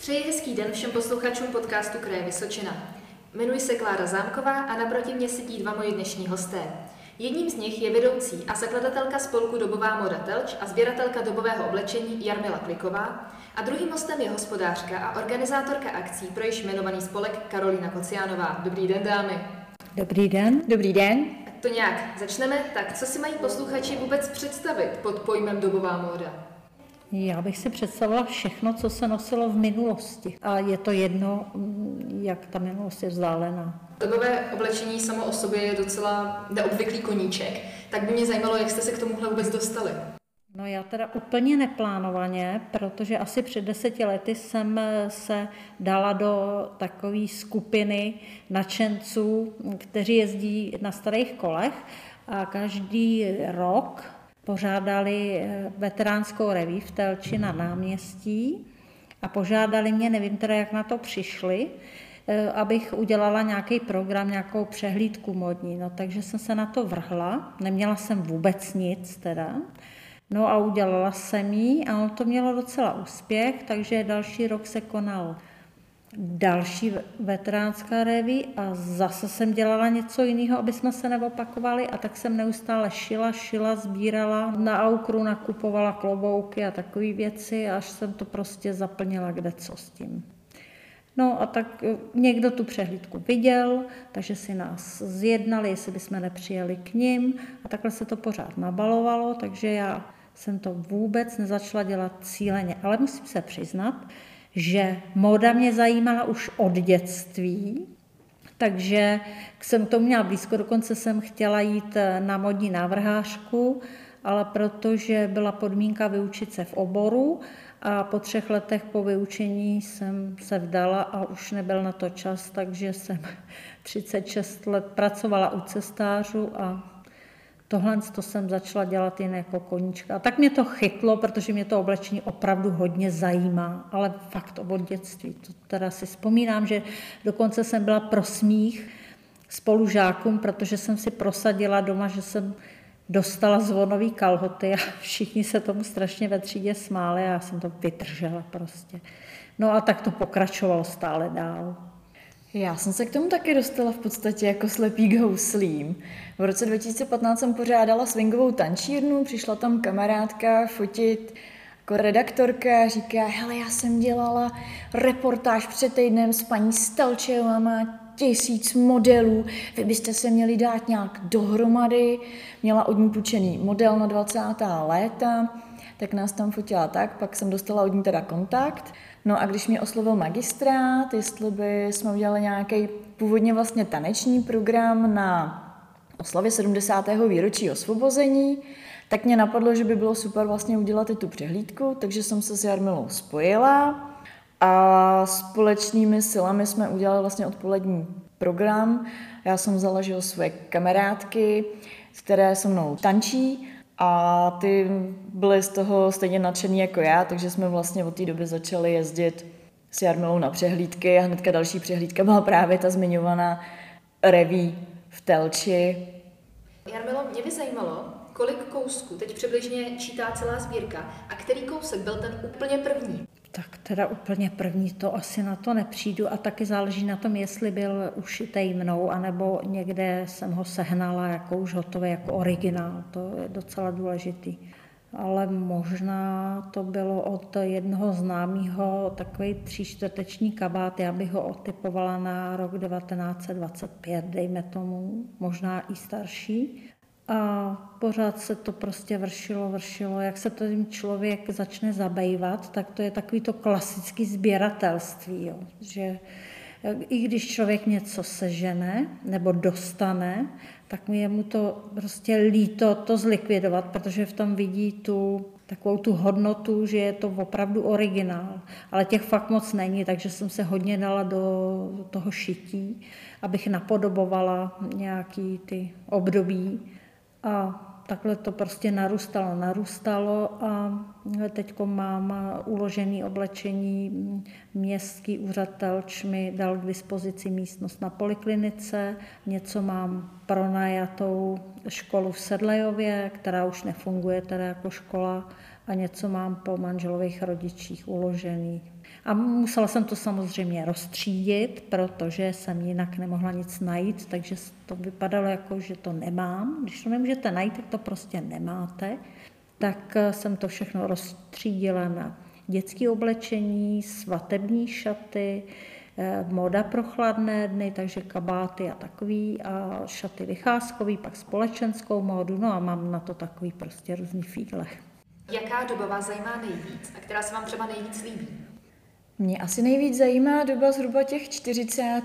Přeji hezký den všem posluchačům podcastu Kraje Vysočina. Jmenuji se Klára Zámková a naproti mě sedí dva moji dnešní hosté. Jedním z nich je vedoucí a zakladatelka spolku Dobová moda Telč a sběratelka dobového oblečení Jarmila Kliková a druhým hostem je hospodářka a organizátorka akcí pro již jmenovaný spolek Karolina Kociánová. Dobrý den, dámy. Dobrý den. Dobrý den. To nějak začneme. Tak co si mají posluchači vůbec představit pod pojmem dobová móda? Já bych si představila všechno, co se nosilo v minulosti. A je to jedno, jak ta minulost je vzdálená. Dobové oblečení samo o sobě je docela neobvyklý koníček. Tak by mě zajímalo, jak jste se k tomuhle vůbec dostali. No já teda úplně neplánovaně, protože asi před deseti lety jsem se dala do takové skupiny nadšenců, kteří jezdí na starých kolech a každý rok pořádali eh, veteránskou reví v Telči na náměstí a požádali mě, nevím teda, jak na to přišli, eh, abych udělala nějaký program, nějakou přehlídku modní. No, takže jsem se na to vrhla, neměla jsem vůbec nic teda. No a udělala jsem ji a to mělo docela úspěch, takže další rok se konal další veteránská reví a zase jsem dělala něco jiného, aby jsme se neopakovali a tak jsem neustále šila, šila, sbírala, na aukru nakupovala klobouky a takové věci, až jsem to prostě zaplnila kde co s tím. No a tak eh, někdo tu přehlídku viděl, takže si nás zjednali, jestli bychom nepřijeli k ním a takhle se to pořád nabalovalo, takže já jsem to vůbec nezačala dělat cíleně, ale musím se přiznat, že móda mě zajímala už od dětství, takže jsem to měla blízko, dokonce jsem chtěla jít na modní návrhářku, ale protože byla podmínka vyučit se v oboru a po třech letech po vyučení jsem se vdala a už nebyl na to čas, takže jsem 36 let pracovala u cestářů a Tohle to jsem začala dělat jen jako koníčka. A tak mě to chytlo, protože mě to oblečení opravdu hodně zajímá, ale fakt od dětství. To teda si vzpomínám, že dokonce jsem byla pro smích spolužákům, protože jsem si prosadila doma, že jsem dostala zvonový kalhoty a všichni se tomu strašně ve třídě smáli a já jsem to vydržela prostě. No a tak to pokračovalo stále dál. Já jsem se k tomu taky dostala v podstatě jako slepý k houslím. V roce 2015 jsem pořádala swingovou tančírnu, přišla tam kamarádka fotit jako redaktorka říká, hele, já jsem dělala reportáž před týdnem s paní Stalčevou, má tisíc modelů, vy byste se měli dát nějak dohromady. Měla od ní půjčený model na 20. léta, tak nás tam fotila tak, pak jsem dostala od ní teda kontakt. No a když mě oslovil magistrát, jestli by jsme udělali nějaký původně vlastně taneční program na oslavě 70. výročí osvobození, tak mě napadlo, že by bylo super vlastně udělat i tu přehlídku, takže jsem se s Jarmilou spojila a společnými silami jsme udělali vlastně odpolední program. Já jsem že svoje kamarádky, které se mnou tančí a ty byly z toho stejně nadšený jako já, takže jsme vlastně od té doby začali jezdit s Jarmilou na přehlídky a hnedka další přehlídka byla právě ta zmiňovaná reví v Telči. Jarmilo, mě by zajímalo, kolik kousků teď přibližně čítá celá sbírka a který kousek byl ten úplně první? Tak teda úplně první to asi na to nepřijdu a taky záleží na tom, jestli byl ušitej mnou, anebo někde jsem ho sehnala jako už hotový, jako originál. To je docela důležitý. Ale možná to bylo od jednoho známého takový tříčtvrteční kabát, já bych ho otypovala na rok 1925, dejme tomu, možná i starší. A pořád se to prostě vršilo, vršilo. Jak se to tím člověk začne zabývat, tak to je takový to klasický sběratelství, jo. že i když člověk něco sežene nebo dostane, tak mi je mu to prostě líto to zlikvidovat, protože v tom vidí tu takovou tu hodnotu, že je to opravdu originál. Ale těch fakt moc není, takže jsem se hodně dala do toho šití, abych napodobovala nějaký ty období. A takhle to prostě narůstalo, narůstalo a teď mám uložený oblečení. Městský úřad Telč mi dal k dispozici místnost na poliklinice, něco mám pronajatou školu v Sedlejově, která už nefunguje teda jako škola a něco mám po manželových rodičích uložený. A musela jsem to samozřejmě rozstřídit, protože jsem jinak nemohla nic najít, takže to vypadalo jako, že to nemám. Když to nemůžete najít, tak to prostě nemáte. Tak eh, jsem to všechno rozstřídila na dětské oblečení, svatební šaty, eh, moda pro chladné dny, takže kabáty a takový a šaty vycházkový, pak společenskou módu, no a mám na to takový prostě různý fígle. Jaká doba vás zajímá nejvíc a která se vám třeba nejvíc líbí? Mě asi nejvíc zajímá doba zhruba těch 40.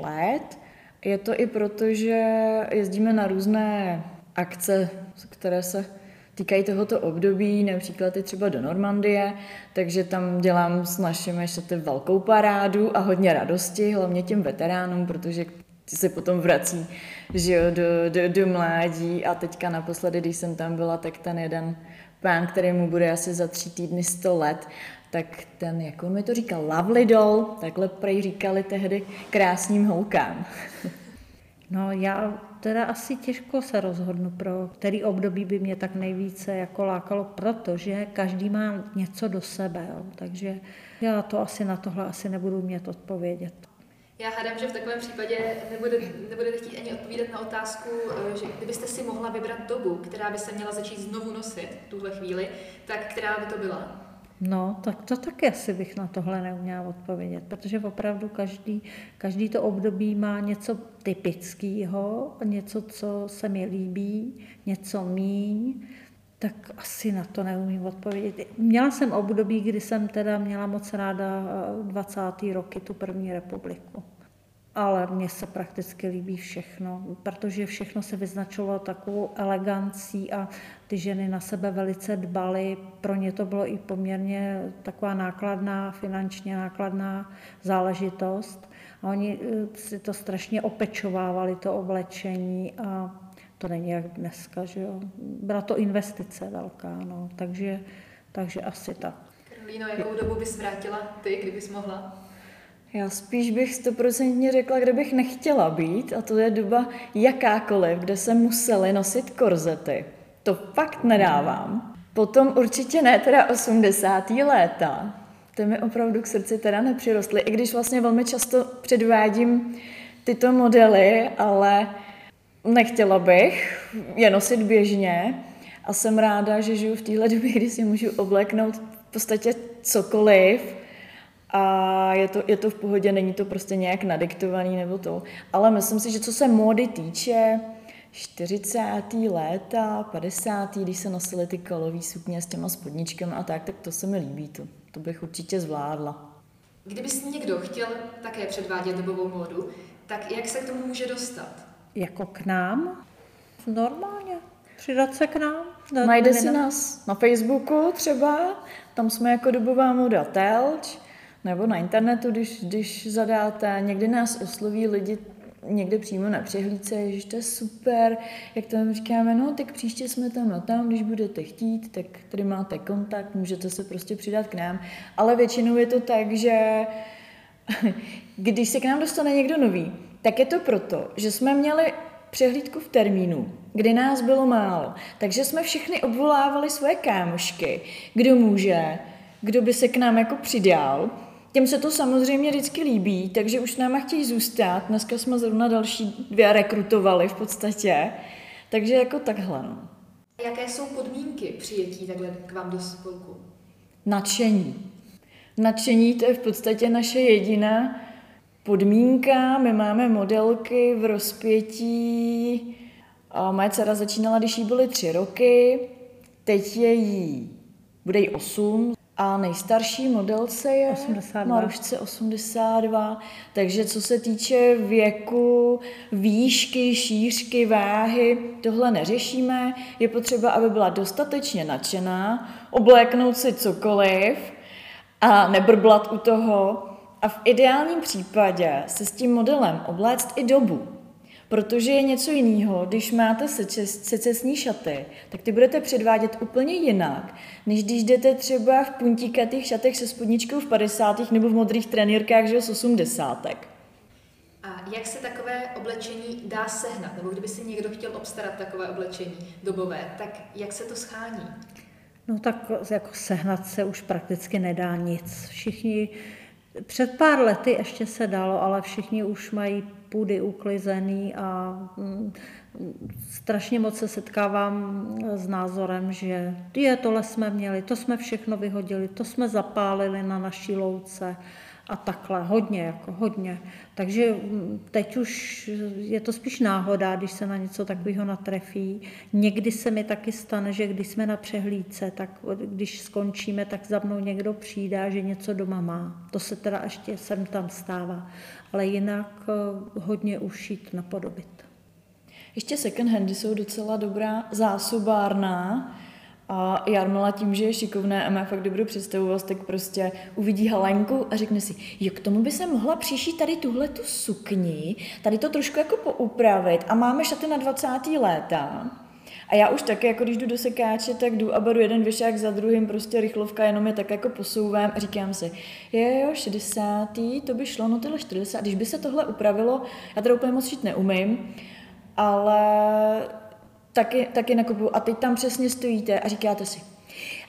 let. Je to i proto, že jezdíme na různé akce, které se týkají tohoto období, například i třeba do Normandie, takže tam dělám s našimi šaty velkou parádu a hodně radosti, hlavně těm veteránům, protože se potom vrací že jo, do, do, do mládí a teďka naposledy, když jsem tam byla, tak ten jeden pán, který mu bude asi za tři týdny sto let, tak ten, jak on mi to říkal, lovely doll, takhle prej říkali tehdy krásným holkám. No já teda asi těžko se rozhodnu, pro který období by mě tak nejvíce jako lákalo, protože každý má něco do sebe, jo. takže já to asi na tohle asi nebudu mět odpovědět. Já hádám, že v takovém případě nebude, nebudete chtít ani odpovídat na otázku, eh, že kdybyste si mohla vybrat dobu, která by se měla začít znovu nosit v tuhle chvíli, tak která by to byla? No, tak to taky asi bych na tohle neuměla odpovědět, protože opravdu každý, každý to období má něco typického, něco, co se mi líbí, něco míň, tak asi na to neumím odpovědět. Měla jsem období, kdy jsem teda měla moc ráda 20. roky, tu první republiku ale mně se prakticky líbí všechno, protože všechno se vyznačovalo takovou elegancí a ty ženy na sebe velice dbaly. Pro ně to bylo i poměrně taková nákladná, finančně nákladná záležitost. A oni eh, si to strašně opečovávali, to oblečení a to není jak dneska, že jo. Byla to investice velká, no, takže, takže asi tak. Karolíno, jakou dobu bys vrátila ty, kdybys mohla? Já spíš bych stoprocentně řekla, kde bych nechtěla být, a to je doba jakákoliv, kde se museli nosit korzety. To fakt nedávám. Potom určitě ne teda 80. léta. To mi opravdu k srdci teda nepřirostly, i když vlastně velmi často předvádím tyto modely, ale nechtěla bych je nosit běžně a jsem ráda, že žiju v téhle době, kdy si můžu obléknout v podstatě cokoliv, a je to, je to v pohodě, není to prostě nějak nadiktovaný nebo to. Ale myslím si, že co se módy týče, 40. léta, 50. když se nosily ty kolový sukně s těma spodničkami a tak, tak to se mi líbí, to, to bych určitě zvládla. Kdyby si někdo chtěl také předvádět dobovou módu, tak jak se k tomu může dostat? Jako k nám? Normálně. Přidat se k nám. Najde si nás na Facebooku třeba, tam jsme jako dobová moda Telč, nebo na internetu, když, když zadáte, někdy nás osloví lidi někde přímo na přehlídce, že to je super, jak tam říkáme, no tak příště jsme tam a tam, když budete chtít, tak tady máte kontakt, můžete se prostě přidat k nám, ale většinou je to tak, že když se k nám dostane někdo nový, tak je to proto, že jsme měli přehlídku v termínu, kdy nás bylo málo. Takže jsme všechny obvolávali svoje kámošky, kdo může, kdo by se k nám jako přidal Těm se to samozřejmě vždycky líbí, takže už náma chtějí zůstat. Dneska jsme zrovna další dvě rekrutovali v podstatě. Takže jako takhle. No. Jaké jsou podmínky přijetí takhle k vám do spolku? Nadšení. Nadšení to je v podstatě naše jediná podmínka. My máme modelky v rozpětí. Moje dcera začínala, když jí byly tři roky. Teď je jí, bude jí osm. A nejstarší modelce je 82. Marušce 82, takže co se týče věku, výšky, šířky, váhy, tohle neřešíme. Je potřeba, aby byla dostatečně nadšená, obléknout si cokoliv a nebrblat u toho. A v ideálním případě se s tím modelem obléct i dobu. Protože je něco jiného, když máte secesní šaty, tak ty budete předvádět úplně jinak, než když jdete třeba v puntíkatých šatech se spodničkou v 50. nebo v modrých trenýrkách že z 80. A jak se takové oblečení dá sehnat? Nebo kdyby si někdo chtěl obstarat takové oblečení dobové, tak jak se to schání? No tak jako sehnat se už prakticky nedá nic. Všichni, před pár lety ještě se dalo, ale všichni už mají půdy uklizený a mm, strašně moc se setkávám s názorem, že je, tohle jsme měli, to jsme všechno vyhodili, to jsme zapálili na naší louce a takhle, hodně, jako hodně. Takže mm, teď už je to spíš náhoda, když se na něco takového natrefí. Někdy se mi taky stane, že když jsme na přehlídce, tak když skončíme, tak za mnou někdo přijde, že něco doma má. To se teda ještě sem tam stává. Ale jinak eh, hodně ušít napodobit. Ještě second handy jsou docela dobrá zásobárna, a Jarmila tím, že je šikovná a má fakt dobrou představu, tak prostě uvidí halenku a řekne si, jo, k tomu by se mohla příšít tady tuhle tu sukni, tady to trošku jako poupravit a máme šaty na 20. léta. A já už taky, jako když jdu do sekáče, tak jdu a beru jeden věšák za druhým, prostě rychlovka, jenom je tak jako posouvám a říkám si, je jo, 60. to by šlo, no tyhle 40. Když by se tohle upravilo, já to úplně moc šít neumím, ale taky, taky nakupuju. A teď tam přesně stojíte a říkáte si,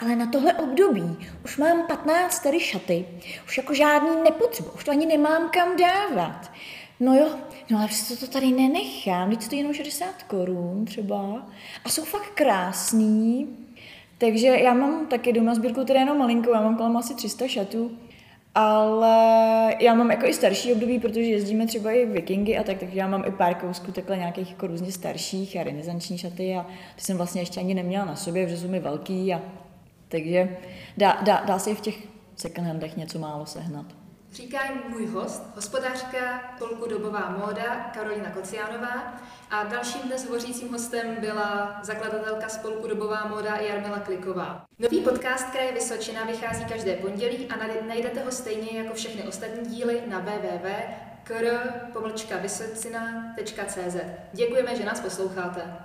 ale na tohle období už mám 15 tady šaty, už jako žádný nepotřebuji, už to ani nemám kam dávat. No jo, no ale přesto to tady nenechám, teď to jenom 60 korun třeba a jsou fakt krásný. Takže já mám taky doma sbírku, teda jenom malinkou, já mám kolem asi 300 šatů ale já mám jako i starší období, protože jezdíme třeba i vikingy a tak, takže já mám i pár kousků takhle nějakých jako různě starších a renesanční šaty a ty jsem vlastně ještě ani neměla na sobě, protože jsou mi velký a takže dá, dá, dá se i v těch second handech něco málo sehnat. Říká můj host, hospodářka polku Dobová móda Karolina Kociánová a dalším dnes hovořícím hostem byla zakladatelka spolku Dobová móda Jarmila Kliková. Nový podcast Kraje Vysočina vychází každé pondělí a najdete ho stejně jako všechny ostatní díly na www.kr.vysocina.cz. Děkujeme, že nás posloucháte.